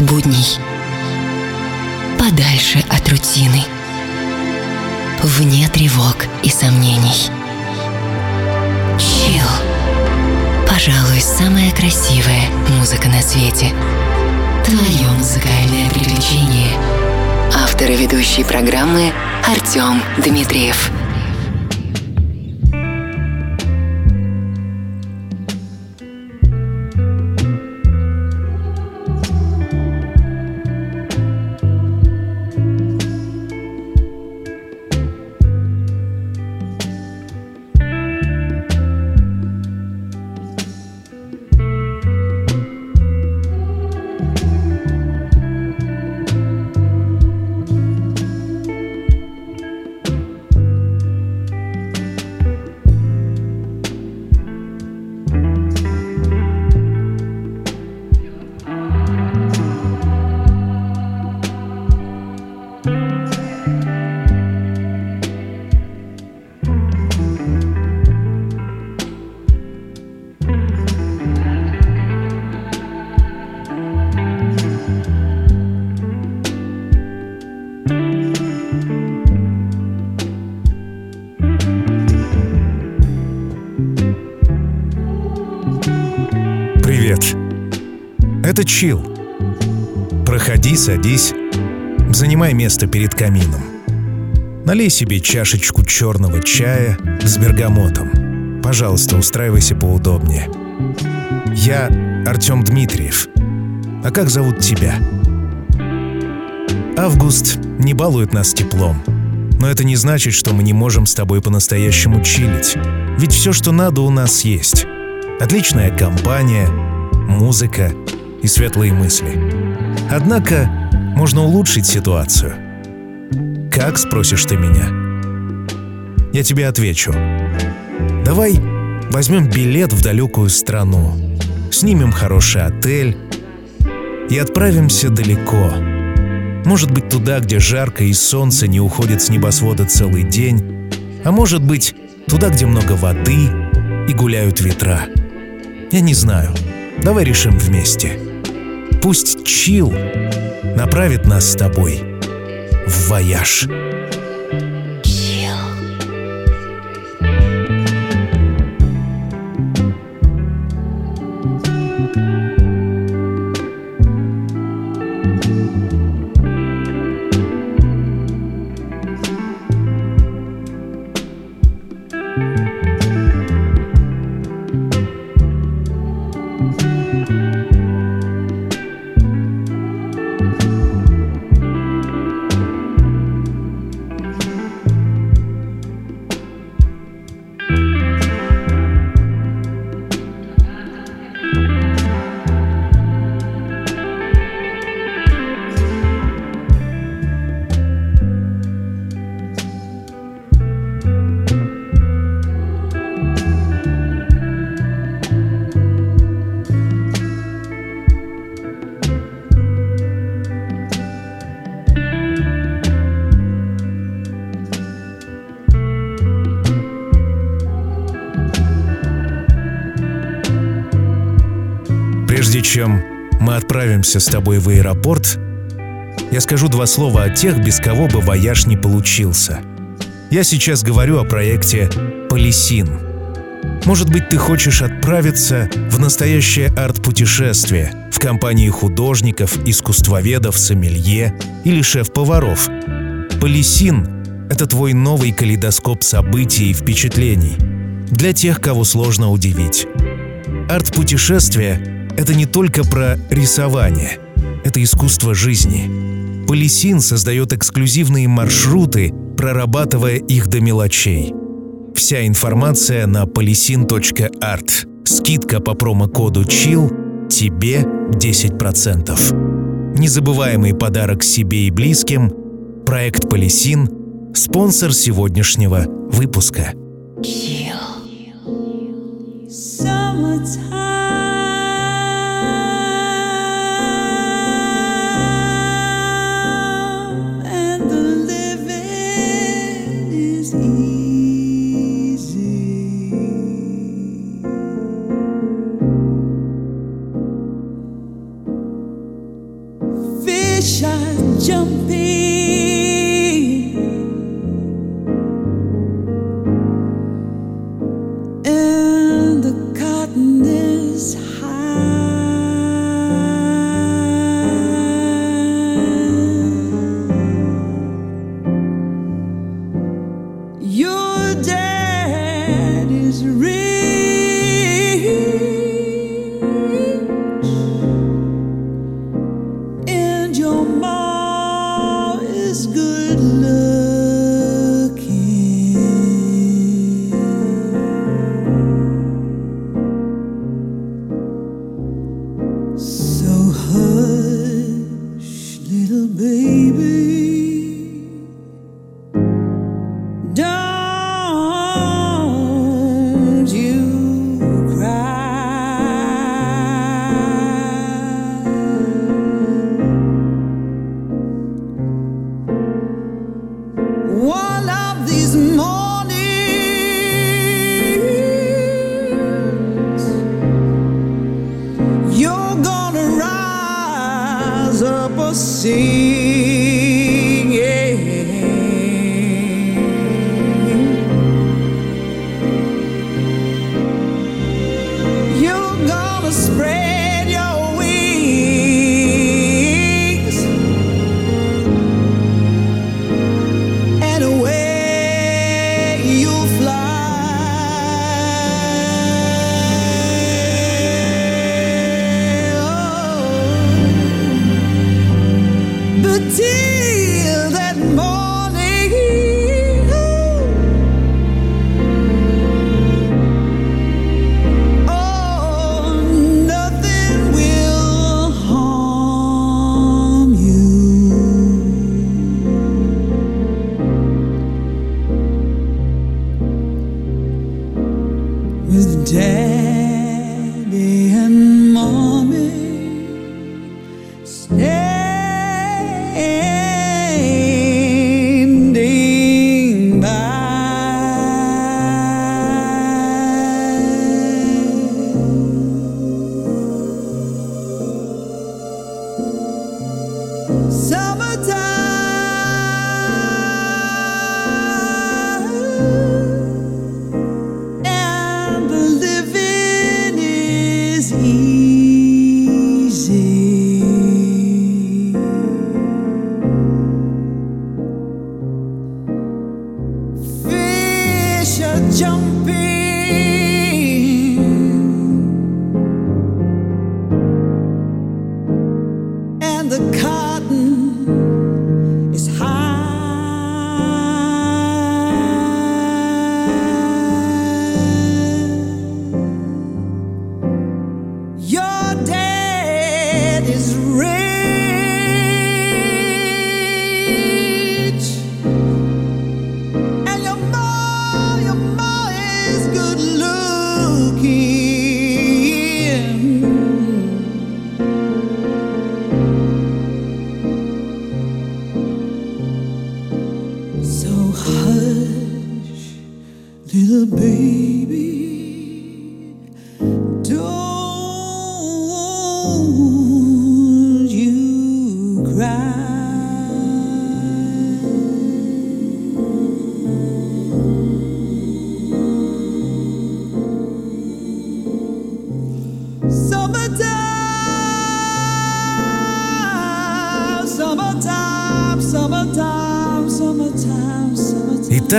от будней, подальше от рутины, вне тревог и сомнений. Чил. Пожалуй, самая красивая музыка на свете. Твое музыкальное приключение. Автор и ведущий программы Артем Дмитриев. Это чил. Проходи, садись, занимай место перед камином. Налей себе чашечку черного чая с бергамотом. Пожалуйста, устраивайся поудобнее. Я Артем Дмитриев. А как зовут тебя? Август не балует нас теплом. Но это не значит, что мы не можем с тобой по-настоящему чилить. Ведь все, что надо, у нас есть. Отличная компания, музыка — и светлые мысли. Однако можно улучшить ситуацию. Как, спросишь ты меня? Я тебе отвечу. Давай возьмем билет в далекую страну, снимем хороший отель и отправимся далеко. Может быть, туда, где жарко и солнце не уходит с небосвода целый день, а может быть, туда, где много воды и гуляют ветра. Я не знаю. Давай решим вместе. Пусть чил направит нас с тобой в вояж. Чем мы отправимся с тобой в аэропорт, я скажу два слова о тех, без кого бы вояж не получился. Я сейчас говорю о проекте «Полисин». Может быть, ты хочешь отправиться в настоящее арт-путешествие в компании художников, искусствоведов, сомелье или шеф-поваров. «Полисин» — это твой новый калейдоскоп событий и впечатлений для тех, кого сложно удивить. Арт-путешествие это не только про рисование, это искусство жизни. Полисин создает эксклюзивные маршруты, прорабатывая их до мелочей. Вся информация на polisin.art. Скидка по промокоду CHILL тебе 10%. Незабываемый подарок себе и близким. Проект Полисин – спонсор сегодняшнего выпуска. Chill.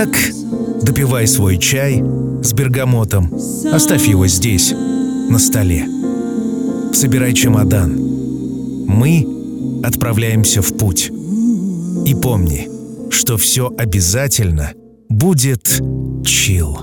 Итак, допивай свой чай с бергамотом. Оставь его здесь, на столе. Собирай чемодан. Мы отправляемся в путь. И помни, что все обязательно будет чил.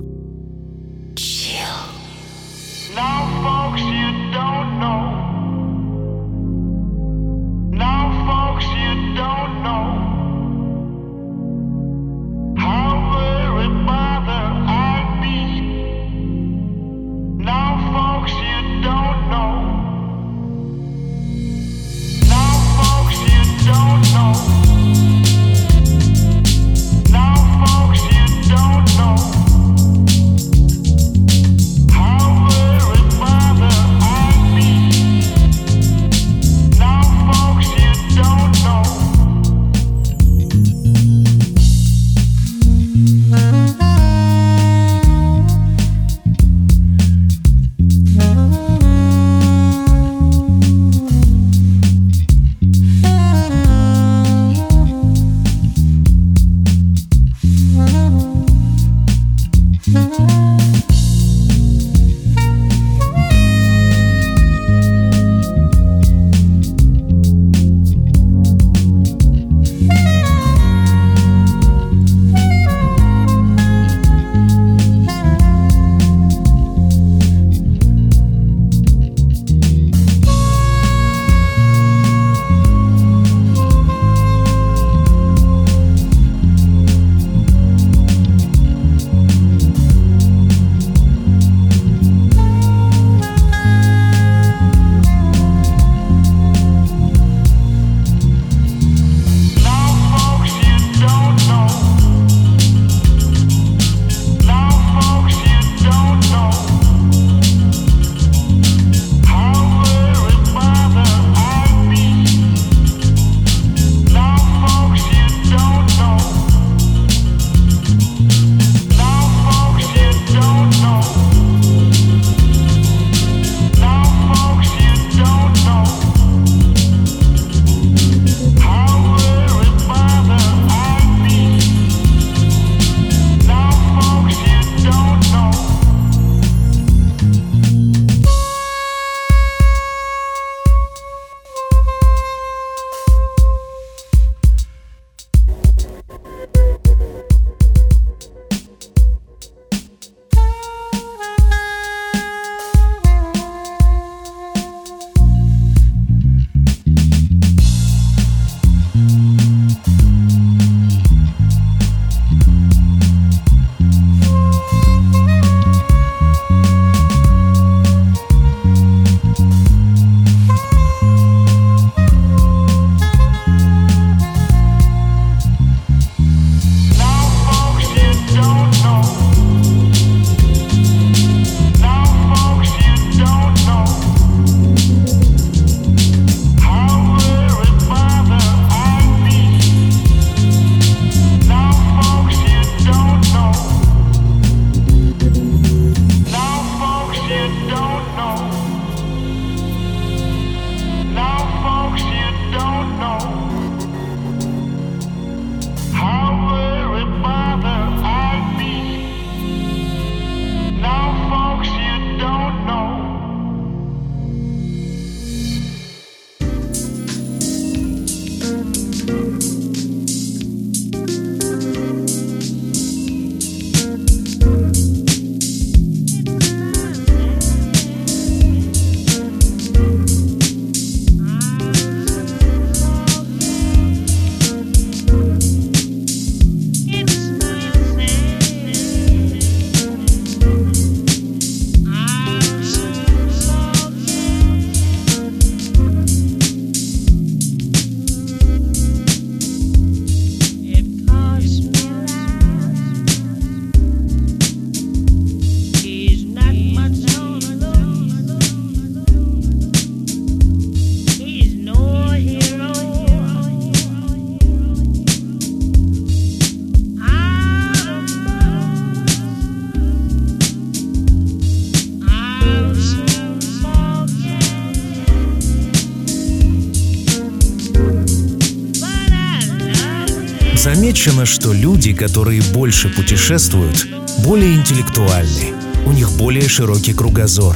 Замечено, что люди, которые больше путешествуют, более интеллектуальны, у них более широкий кругозор.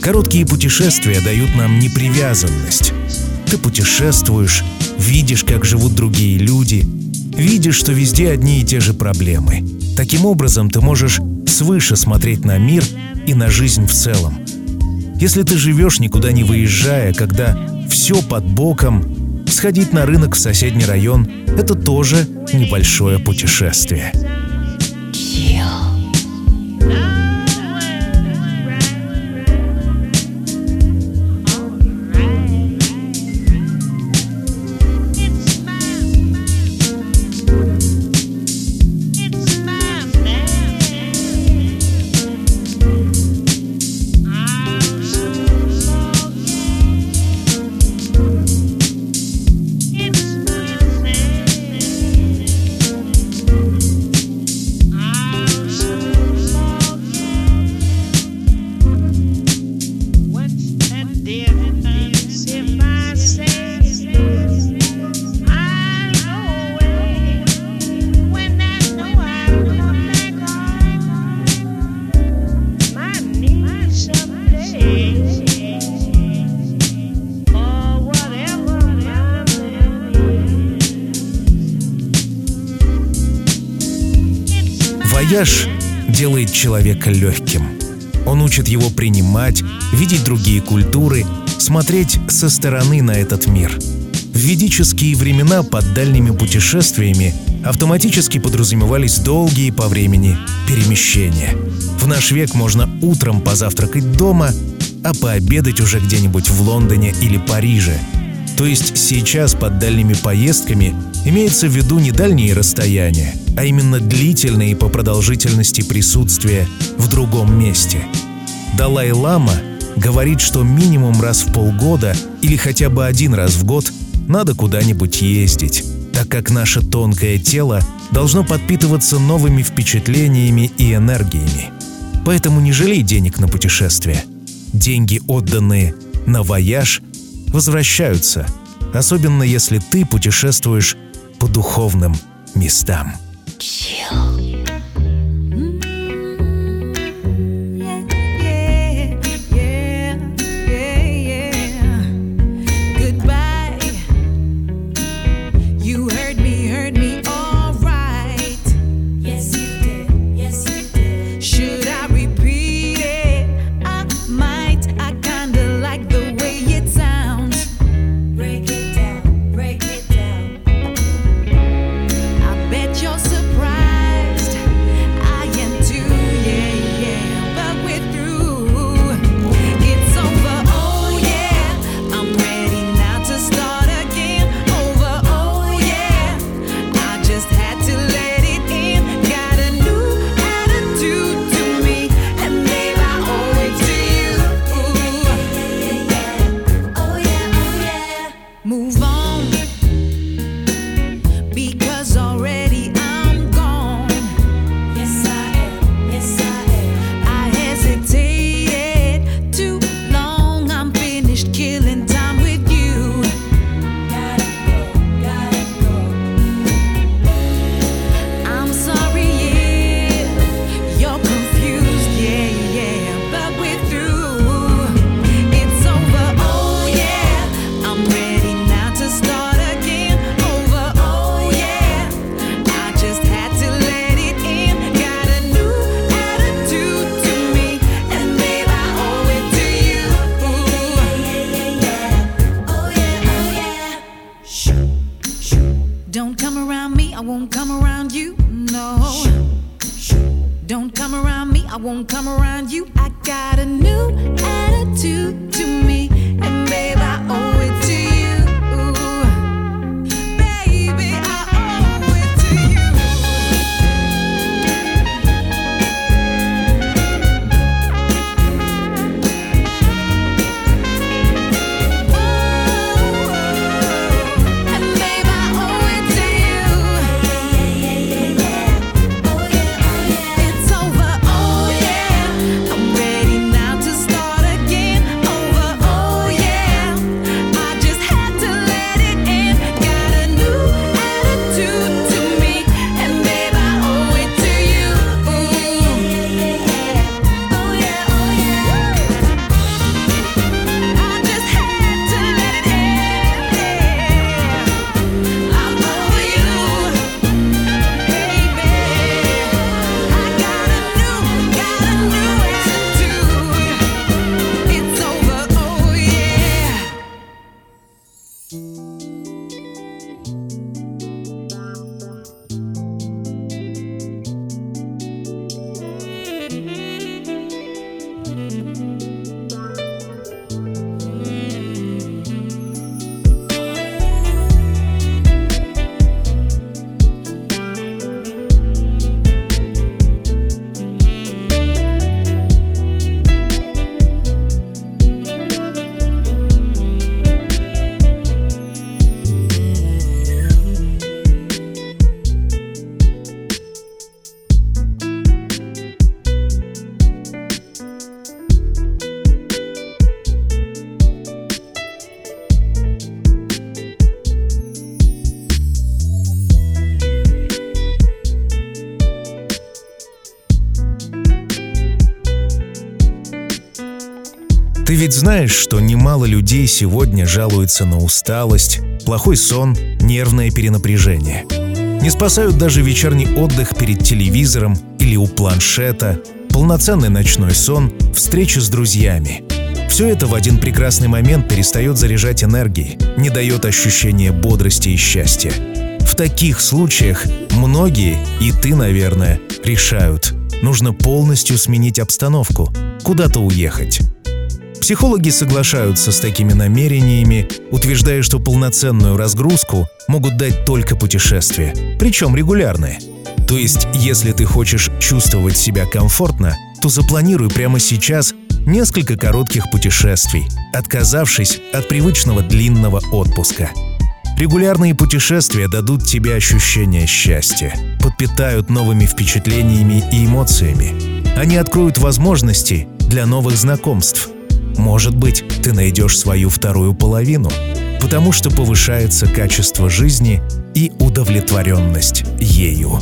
Короткие путешествия дают нам непривязанность. Ты путешествуешь, видишь, как живут другие люди, видишь, что везде одни и те же проблемы. Таким образом, ты можешь свыше смотреть на мир и на жизнь в целом. Если ты живешь, никуда не выезжая, когда все под боком, сходить на рынок в соседний район – это тоже небольшое путешествие. Вояж делает человека легким. Он учит его принимать, видеть другие культуры, смотреть со стороны на этот мир. В ведические времена под дальними путешествиями автоматически подразумевались долгие по времени перемещения. В наш век можно утром позавтракать дома, а пообедать уже где-нибудь в Лондоне или Париже. То есть сейчас под дальними поездками имеется в виду не дальние расстояния, а именно длительные по продолжительности присутствия в другом месте. Далай-лама говорит, что минимум раз в полгода или хотя бы один раз в год надо куда-нибудь ездить, так как наше тонкое тело должно подпитываться новыми впечатлениями и энергиями. Поэтому не жалей денег на путешествие. Деньги, отданные на вояж, возвращаются, особенно если ты путешествуешь по духовным местам. 笑。come around you, I got a new attitude to me. And babe, I always Ты ведь знаешь, что немало людей сегодня жалуются на усталость, плохой сон, нервное перенапряжение. Не спасают даже вечерний отдых перед телевизором или у планшета, полноценный ночной сон, встречи с друзьями. Все это в один прекрасный момент перестает заряжать энергией, не дает ощущения бодрости и счастья. В таких случаях многие, и ты, наверное, решают, нужно полностью сменить обстановку, куда-то уехать. Психологи соглашаются с такими намерениями, утверждая, что полноценную разгрузку могут дать только путешествия, причем регулярные. То есть, если ты хочешь чувствовать себя комфортно, то запланируй прямо сейчас несколько коротких путешествий, отказавшись от привычного длинного отпуска. Регулярные путешествия дадут тебе ощущение счастья, подпитают новыми впечатлениями и эмоциями. Они откроют возможности для новых знакомств – может быть, ты найдешь свою вторую половину, потому что повышается качество жизни и удовлетворенность ею.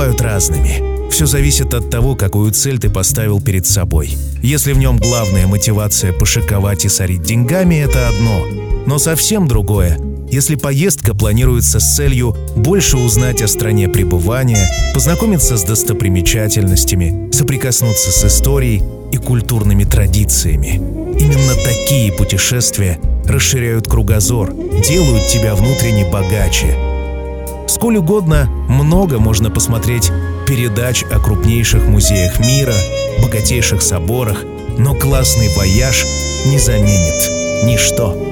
Бывают разными. Все зависит от того, какую цель ты поставил перед собой. Если в нем главная мотивация пошиковать и сорить деньгами, это одно. Но совсем другое, если поездка планируется с целью больше узнать о стране пребывания, познакомиться с достопримечательностями, соприкоснуться с историей и культурными традициями. Именно такие путешествия расширяют кругозор, делают тебя внутренне богаче – Сколь угодно много можно посмотреть передач о крупнейших музеях мира, богатейших соборах, но классный вояж не заменит ничто.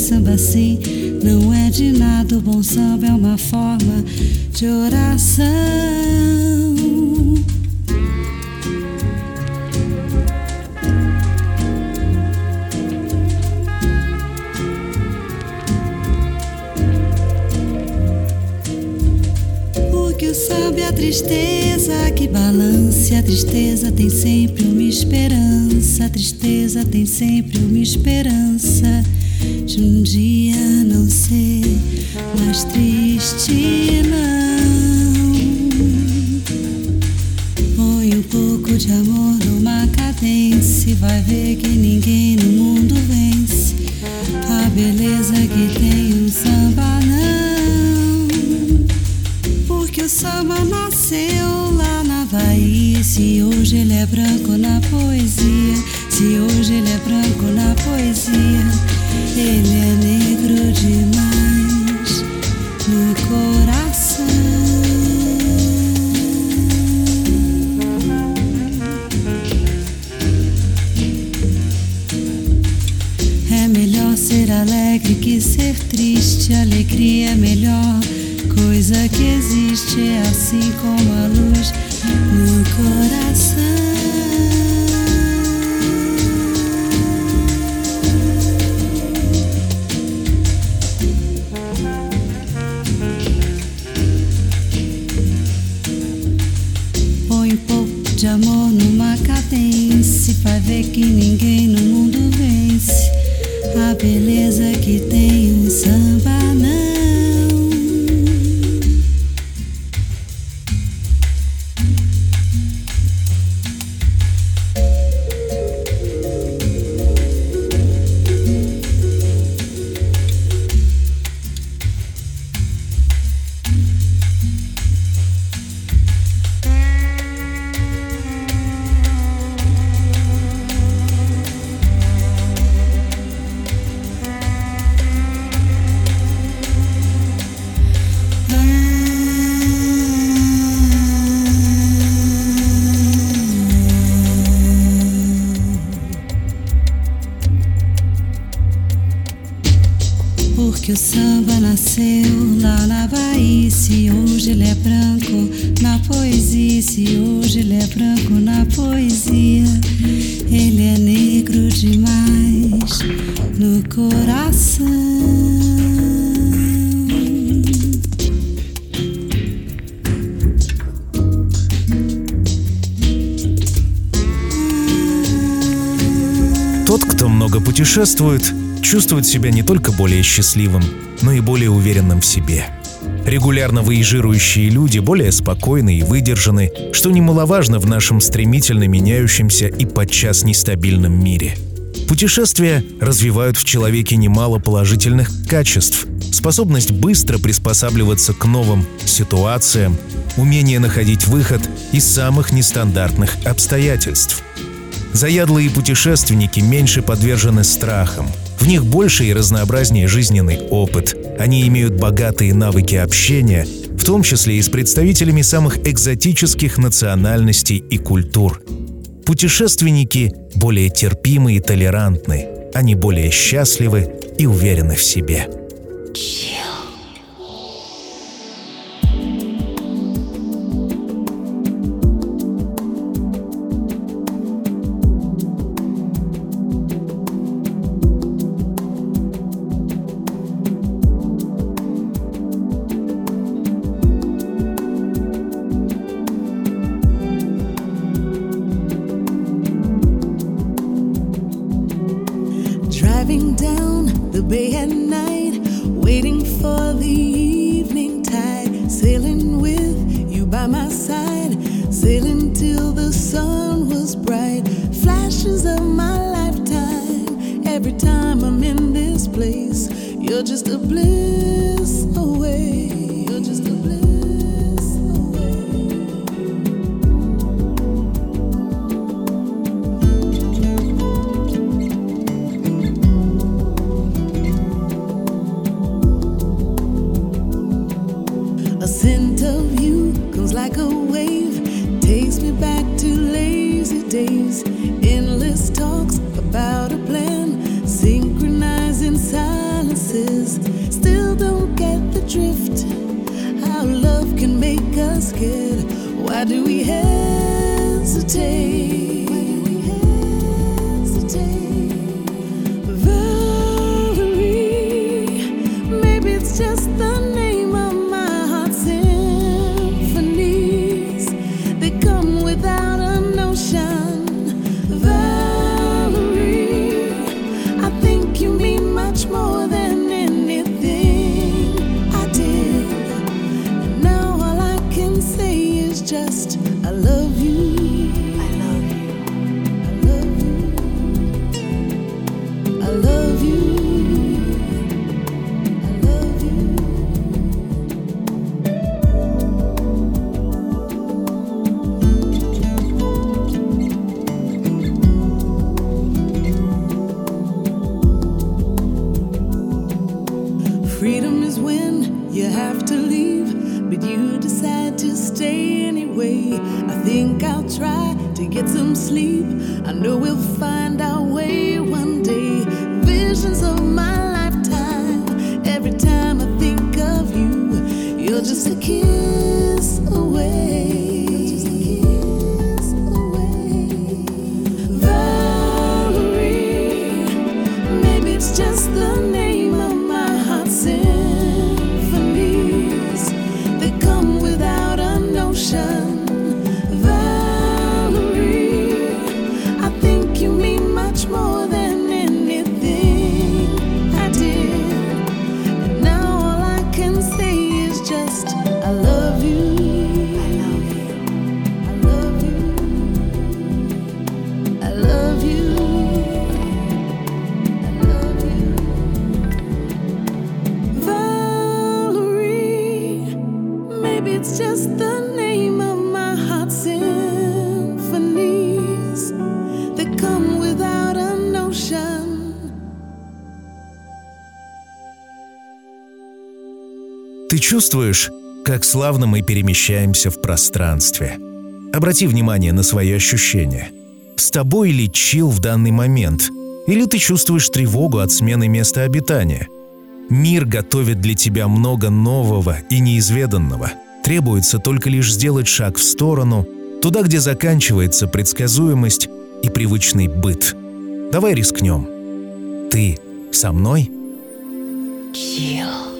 samba sim, não é de nada. O bom samba é uma forma de oração. O que o samba é a tristeza que balance. A tristeza tem sempre uma esperança. A tristeza tem sempre uma esperança um dia. Путешествует, чувствует себя не только более счастливым, но и более уверенным в себе. Регулярно выезжирующие люди более спокойны и выдержаны, что немаловажно в нашем стремительно меняющемся и подчас нестабильном мире. Путешествия развивают в человеке немало положительных качеств, способность быстро приспосабливаться к новым ситуациям, умение находить выход из самых нестандартных обстоятельств. Заядлые путешественники меньше подвержены страхам, в них больше и разнообразнее жизненный опыт. Они имеют богатые навыки общения, в том числе и с представителями самых экзотических национальностей и культур. Путешественники более терпимы и толерантны. Они более счастливы и уверены в себе. I чувствуешь, как славно мы перемещаемся в пространстве? Обрати внимание на свои ощущения. С тобой ли чил в данный момент? Или ты чувствуешь тревогу от смены места обитания? Мир готовит для тебя много нового и неизведанного. Требуется только лишь сделать шаг в сторону, туда, где заканчивается предсказуемость и привычный быт. Давай рискнем. Ты со мной? Chill.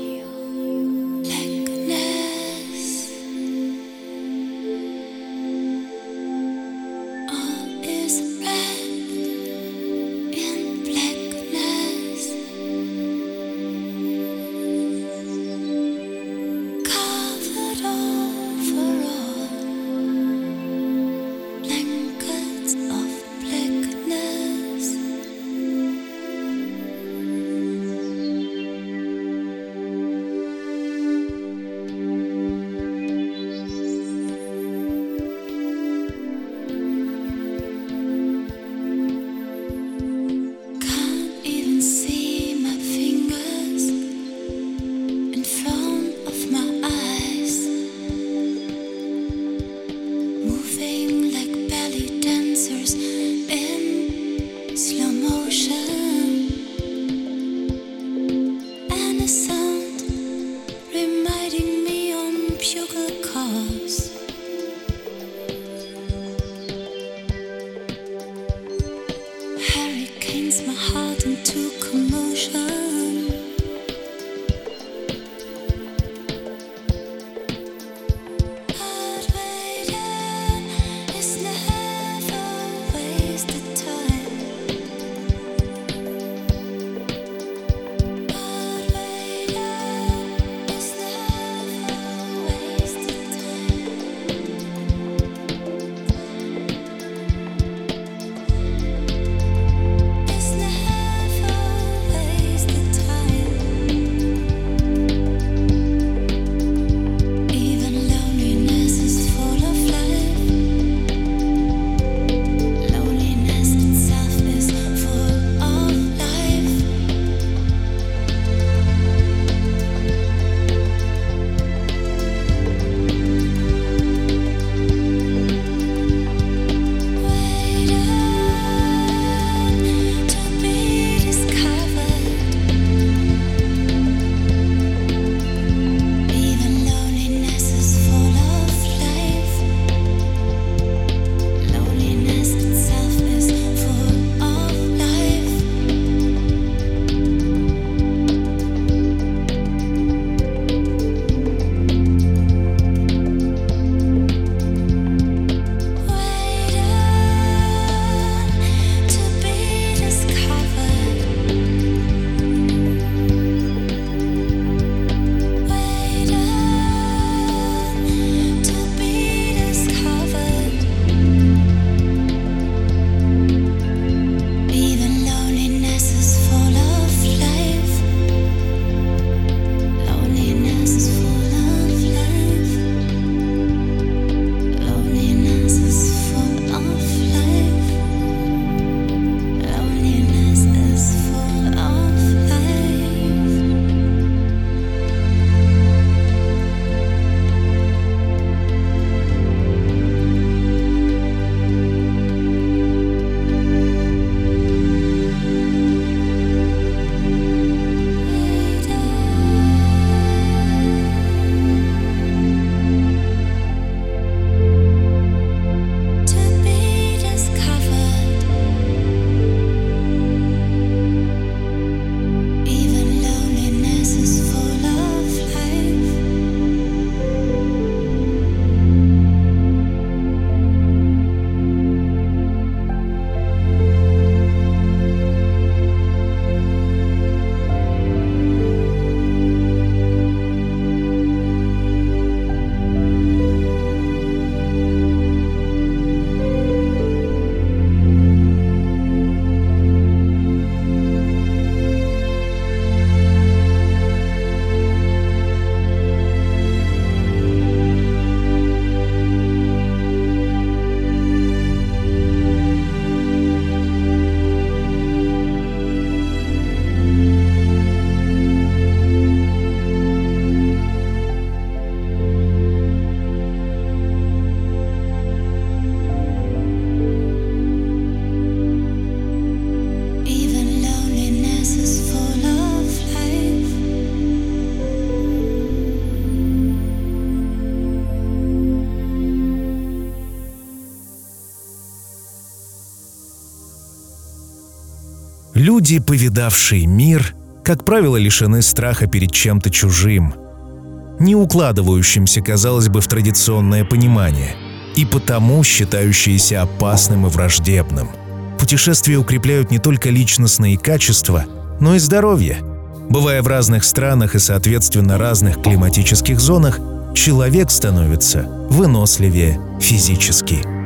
Люди, повидавшие мир, как правило, лишены страха перед чем-то чужим, не укладывающимся, казалось бы, в традиционное понимание, и потому считающиеся опасным и враждебным. Путешествия укрепляют не только личностные качества, но и здоровье. Бывая в разных странах и, соответственно, разных климатических зонах, человек становится выносливее физически.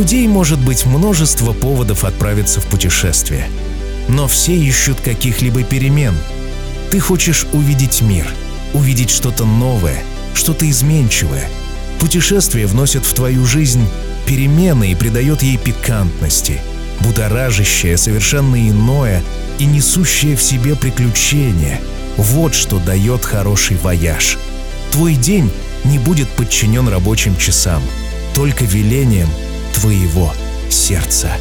Людей может быть множество поводов отправиться в путешествие. Но все ищут каких-либо перемен. Ты хочешь увидеть мир, увидеть что-то новое, что-то изменчивое. Путешествие вносит в твою жизнь перемены и придает ей пикантности, будоражащее, совершенно иное и несущее в себе приключения. Вот что дает хороший вояж. Твой день не будет подчинен рабочим часам, только велением твоего сердца.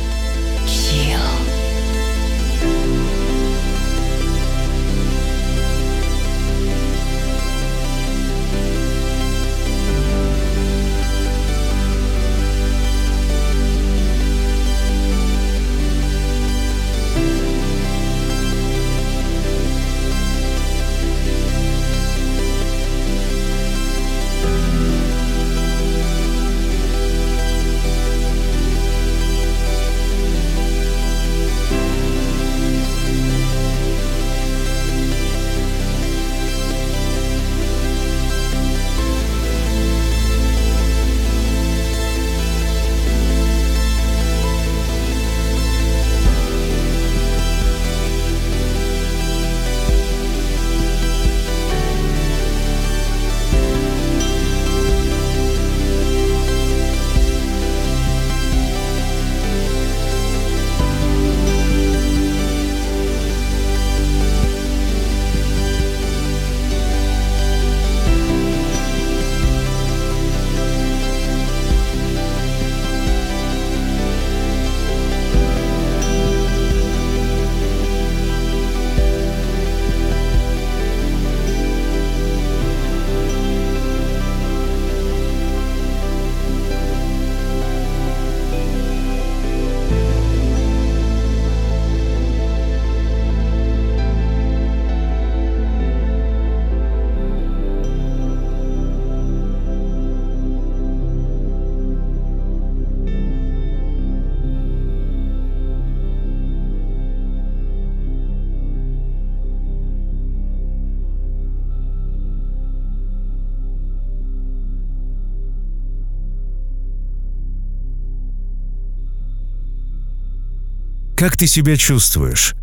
Как ты себя чувствуешь?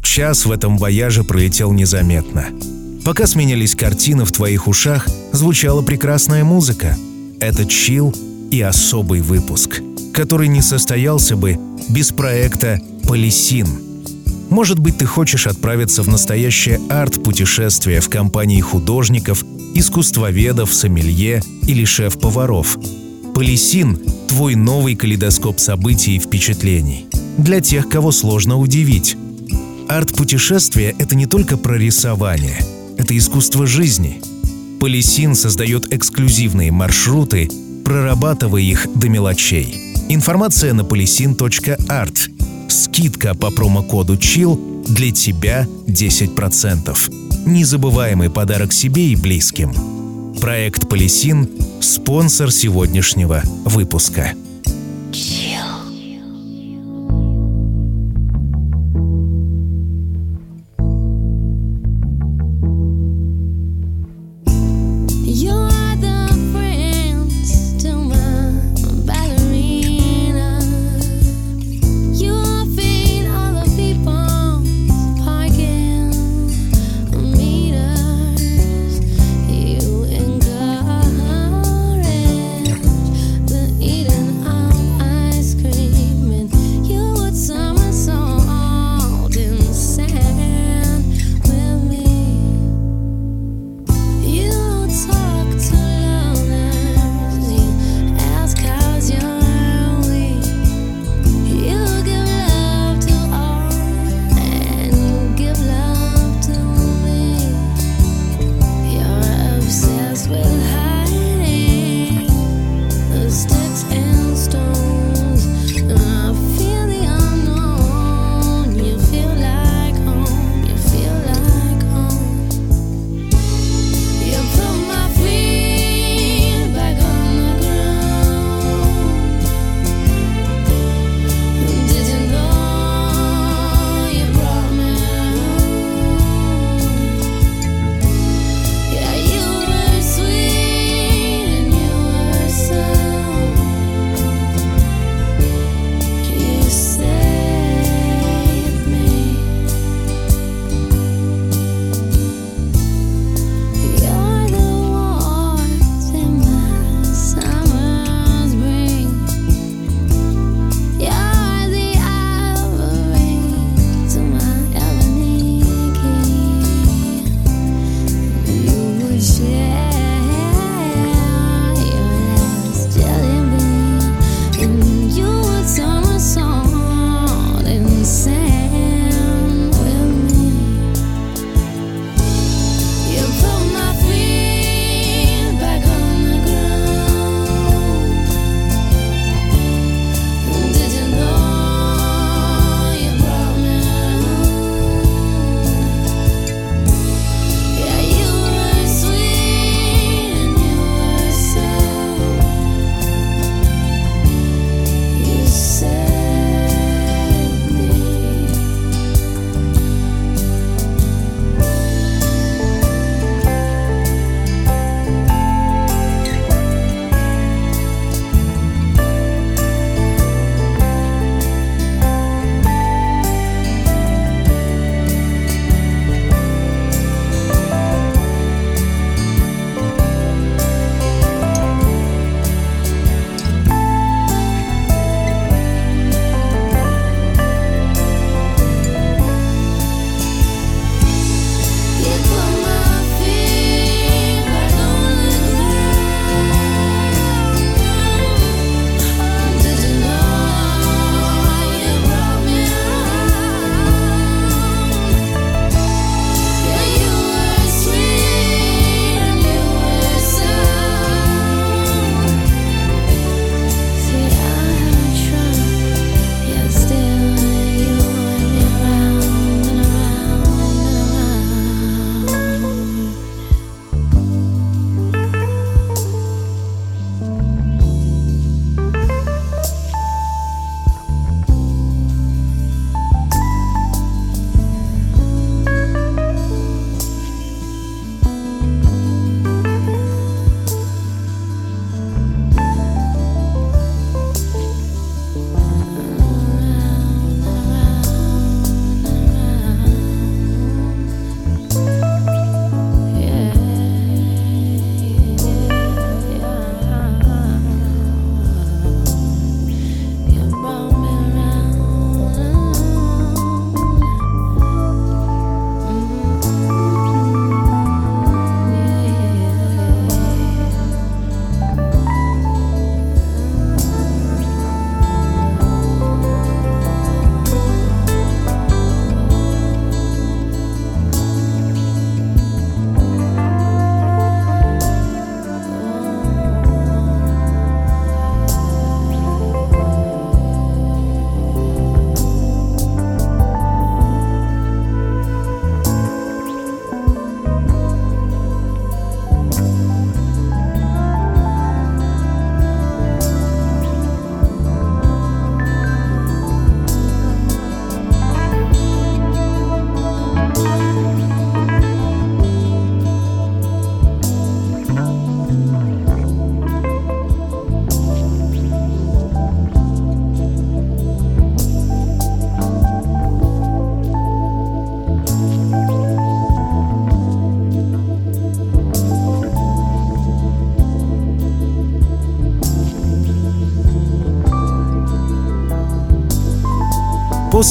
Час в этом вояже пролетел незаметно. Пока сменялись картины в твоих ушах, звучала прекрасная музыка. Это чил и особый выпуск, который не состоялся бы без проекта «Полисин». Может быть, ты хочешь отправиться в настоящее арт-путешествие в компании художников, искусствоведов, сомелье или шеф-поваров. «Полисин» — твой новый калейдоскоп событий и впечатлений. Для тех, кого сложно удивить. Арт-путешествие — это не только про рисование, это искусство жизни. Полисин создает эксклюзивные маршруты, прорабатывая их до мелочей. Информация на polisin.art. Скидка по промокоду CHILL для тебя 10%. Незабываемый подарок себе и близким. Проект Полисин – спонсор сегодняшнего выпуска.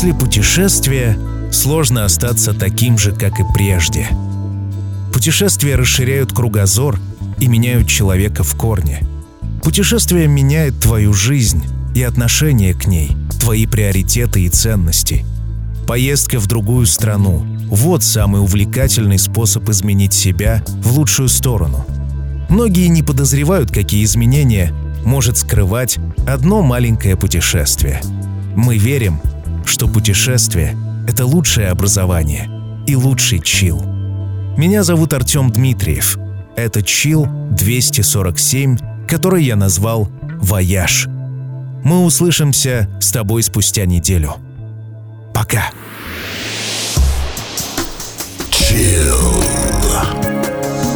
После путешествия сложно остаться таким же, как и прежде. Путешествия расширяют кругозор и меняют человека в корне. Путешествие меняет твою жизнь и отношение к ней, твои приоритеты и ценности. Поездка в другую страну – вот самый увлекательный способ изменить себя в лучшую сторону. Многие не подозревают, какие изменения может скрывать одно маленькое путешествие. Мы верим, что путешествие – это лучшее образование и лучший chill. Меня зовут Артем Дмитриев. Это chill 247, который я назвал «Вояж». Мы услышимся с тобой спустя неделю. Пока.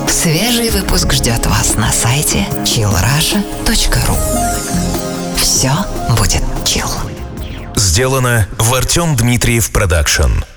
Свежий выпуск ждет вас на сайте chillrussia.ru Все будет chill. Сделано в Артем Дмитриев Production.